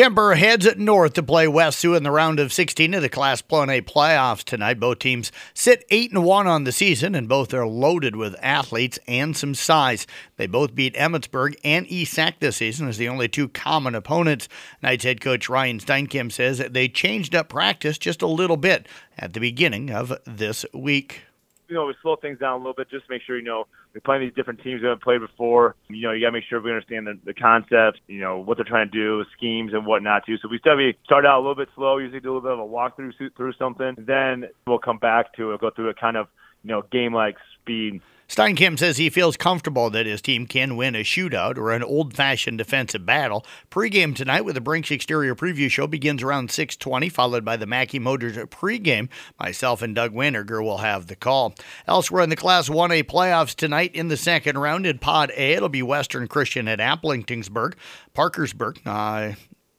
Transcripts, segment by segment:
Kuemper heads it north to play West Sioux in the round of 16 of the Class A playoffs tonight. Both teams sit 8 and 1 on the season, and both are loaded with athletes and some size. They both beat Emmetsburg and East Sac this season as the only two common opponents. Knights head coach Ryan Steinkamp says that they changed up practice just a little bit at the beginning of this week you know, we slow things down a little bit just to make sure, you know, we're playing these different teams we haven't played before. You know, you got to make sure we understand the, the concepts, you know, what they're trying to do, schemes and whatnot too. So we study, start out a little bit slow, usually do a little bit of a walkthrough through something. Then we'll come back to it, go through a kind of, you know, game like speed Steinkamp says he feels comfortable that his team can win a shootout or an old-fashioned defensive battle. Pre-game tonight with the Brinks Exterior Preview Show begins around 6:20, followed by the Mackey Motors pre-game. Myself and Doug Winterger will have the call. Elsewhere in the Class 1A playoffs tonight in the second round in Pod A, it'll be Western Christian at Appletonsburg, Parkersburg. Uh,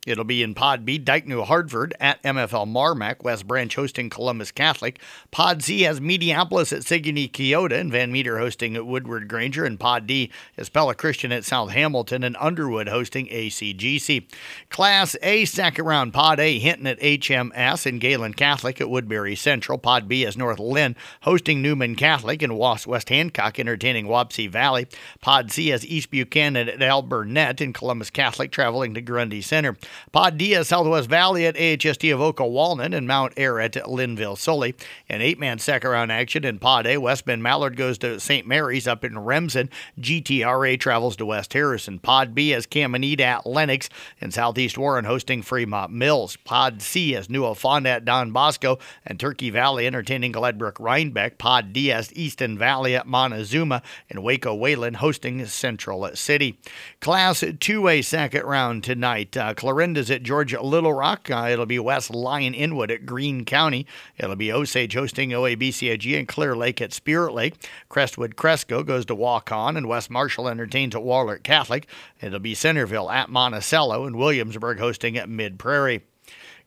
It'll be in Pod B, Dike New Hartford at MFL Marmac, West Branch hosting Columbus Catholic. Pod C has Mediapolis at Sigourney Keota and Van Meter hosting at Woodward Granger. And Pod D is Pella Christian at South Hamilton and Underwood hosting ACGC. Class A second round, Pod A Hinton at HMS and Gehlen Catholic at Woodbury Central. Pod B is North Linn hosting Newman Catholic and Was West Hancock entertaining Wapsie Valley. Pod C has East Buchanan at Alburnett and Columbus Catholic traveling to Grundy Center. Pod D Southwest Valley at AHST Avoca Walnut and Mount Ayr at Lynnville Sully. An eight man second round action in Pod A. West Bend Mallard goes to St. Mary's up in Remsen. GTRA travels to West Harrison. Pod B has Caminita at Lenox and Southeast Warren hosting Fremont Mills. Pod C has New Fond at Don Bosco and Turkey Valley entertaining Gladbrook Reinbeck. Pod D has Easton Valley at Montezuma and Waco Wayland hosting Central City. Class 2A second round tonight. Uh, Clarinda's at Georgia Little Rock. Uh, it'll be West Lyon Inwood at Greene County. It'll be Osage hosting OABCIG and Clear Lake at Spirit Lake. Crestwood Cresco goes to Waukon and West Marshall entertains at Wahlert Catholic. It'll be Centerville at Monticello and Williamsburg hosting at Mid Prairie.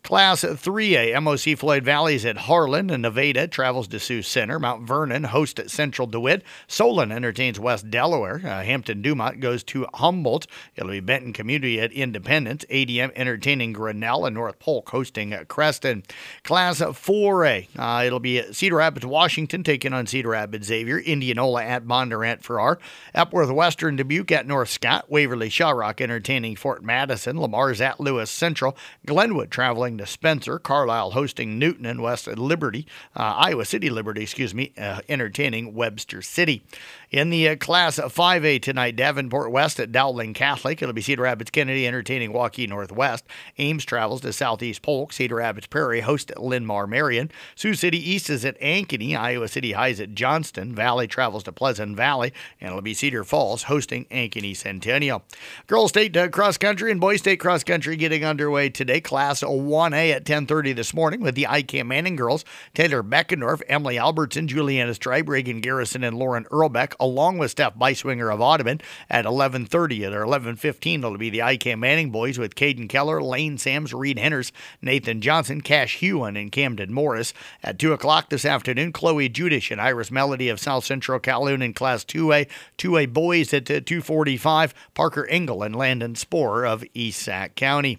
Class 3A, MOC Floyd Valley's at Harlan, and Nevada travels to Sioux Center. Mount Vernon hosts at Central DeWitt. Solon entertains West Delaware. Uh, Hampton Dumont goes to Humboldt. It'll be Benton Community at Independence. ADM entertaining Grinnell, and North Polk hosting Creston. Class 4A, uh, it'll be Cedar Rapids, Washington taking on Cedar Rapids Xavier. Indianola at Bondurant Farrar. Epworth Western Dubuque at North Scott. Waverly Shell Rock entertaining Fort Madison. Le Mars at Lewis Central. Glenwood traveling to Spencer, Carlisle hosting Newton, and West Liberty, uh, Iowa City Liberty, excuse me, uh, entertaining Webster City. In the uh, Class 5A tonight, Davenport West at Dowling Catholic. It'll be Cedar Rapids Kennedy entertaining Waukee Northwest. Ames travels to Southeast Polk. Cedar Rapids Prairie host at Linn-Mar Marion. Sioux City East is at Ankeny. Iowa City Highs at Johnston. Valley travels to Pleasant Valley. And it'll be Cedar Falls hosting Ankeny Centennial. Girls State uh, Cross Country and Boys State Cross Country getting underway today. Class 1A at 10.30 this morning with the IKM Manning girls. Taylor Beckendorf, Emily Albertson, Juliana Stribe, Reagan Garrison, and Lauren Earlbeck along with Steph Beiswinger of Audubon at 11:30 or 11:15. It'll be the IKM Manning boys with Caden Keller, Lane Sams, Reed Henners, Nathan Johnson, Cash Hewen, and Camden Morris. At 2 o'clock this afternoon, Chloe Judish and Iris Melody of South Central Calhoun in Class 2A. 2A boys at 245, Parker Engel and Landon Sporer of East Sac County.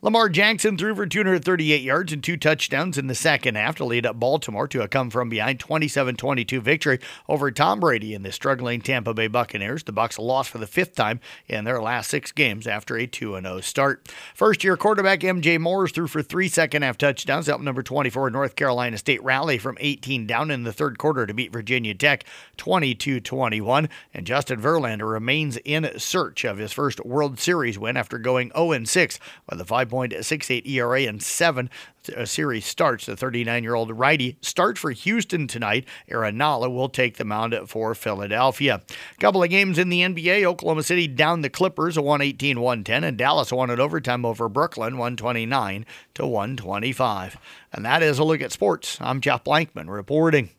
Lamar Jackson threw for 238 yards and two touchdowns in the second half to lead up Baltimore to a come from behind 27-22 victory over Tom Brady and the struggling Tampa Bay Buccaneers. The Bucs lost for the fifth time in their last six games after a 2-0 start. First-year quarterback MJ Morris threw for three second-half touchdowns, helped number 24 North Carolina State rally from 18 down in the third quarter to beat Virginia Tech 22-21. And Justin Verlander remains in search of his first World Series win after going 0-6 with the 5 5.68 ERA and seven uh, series starts. The 39 year old righty starts for Houston tonight. Aaron Nola will take the mound for Philadelphia. Couple of games in the NBA. Oklahoma City down the Clippers, 118 110, and Dallas won it overtime over Brooklyn, 129 to 125. And that is a look at sports. I'm Jeff Blankman reporting.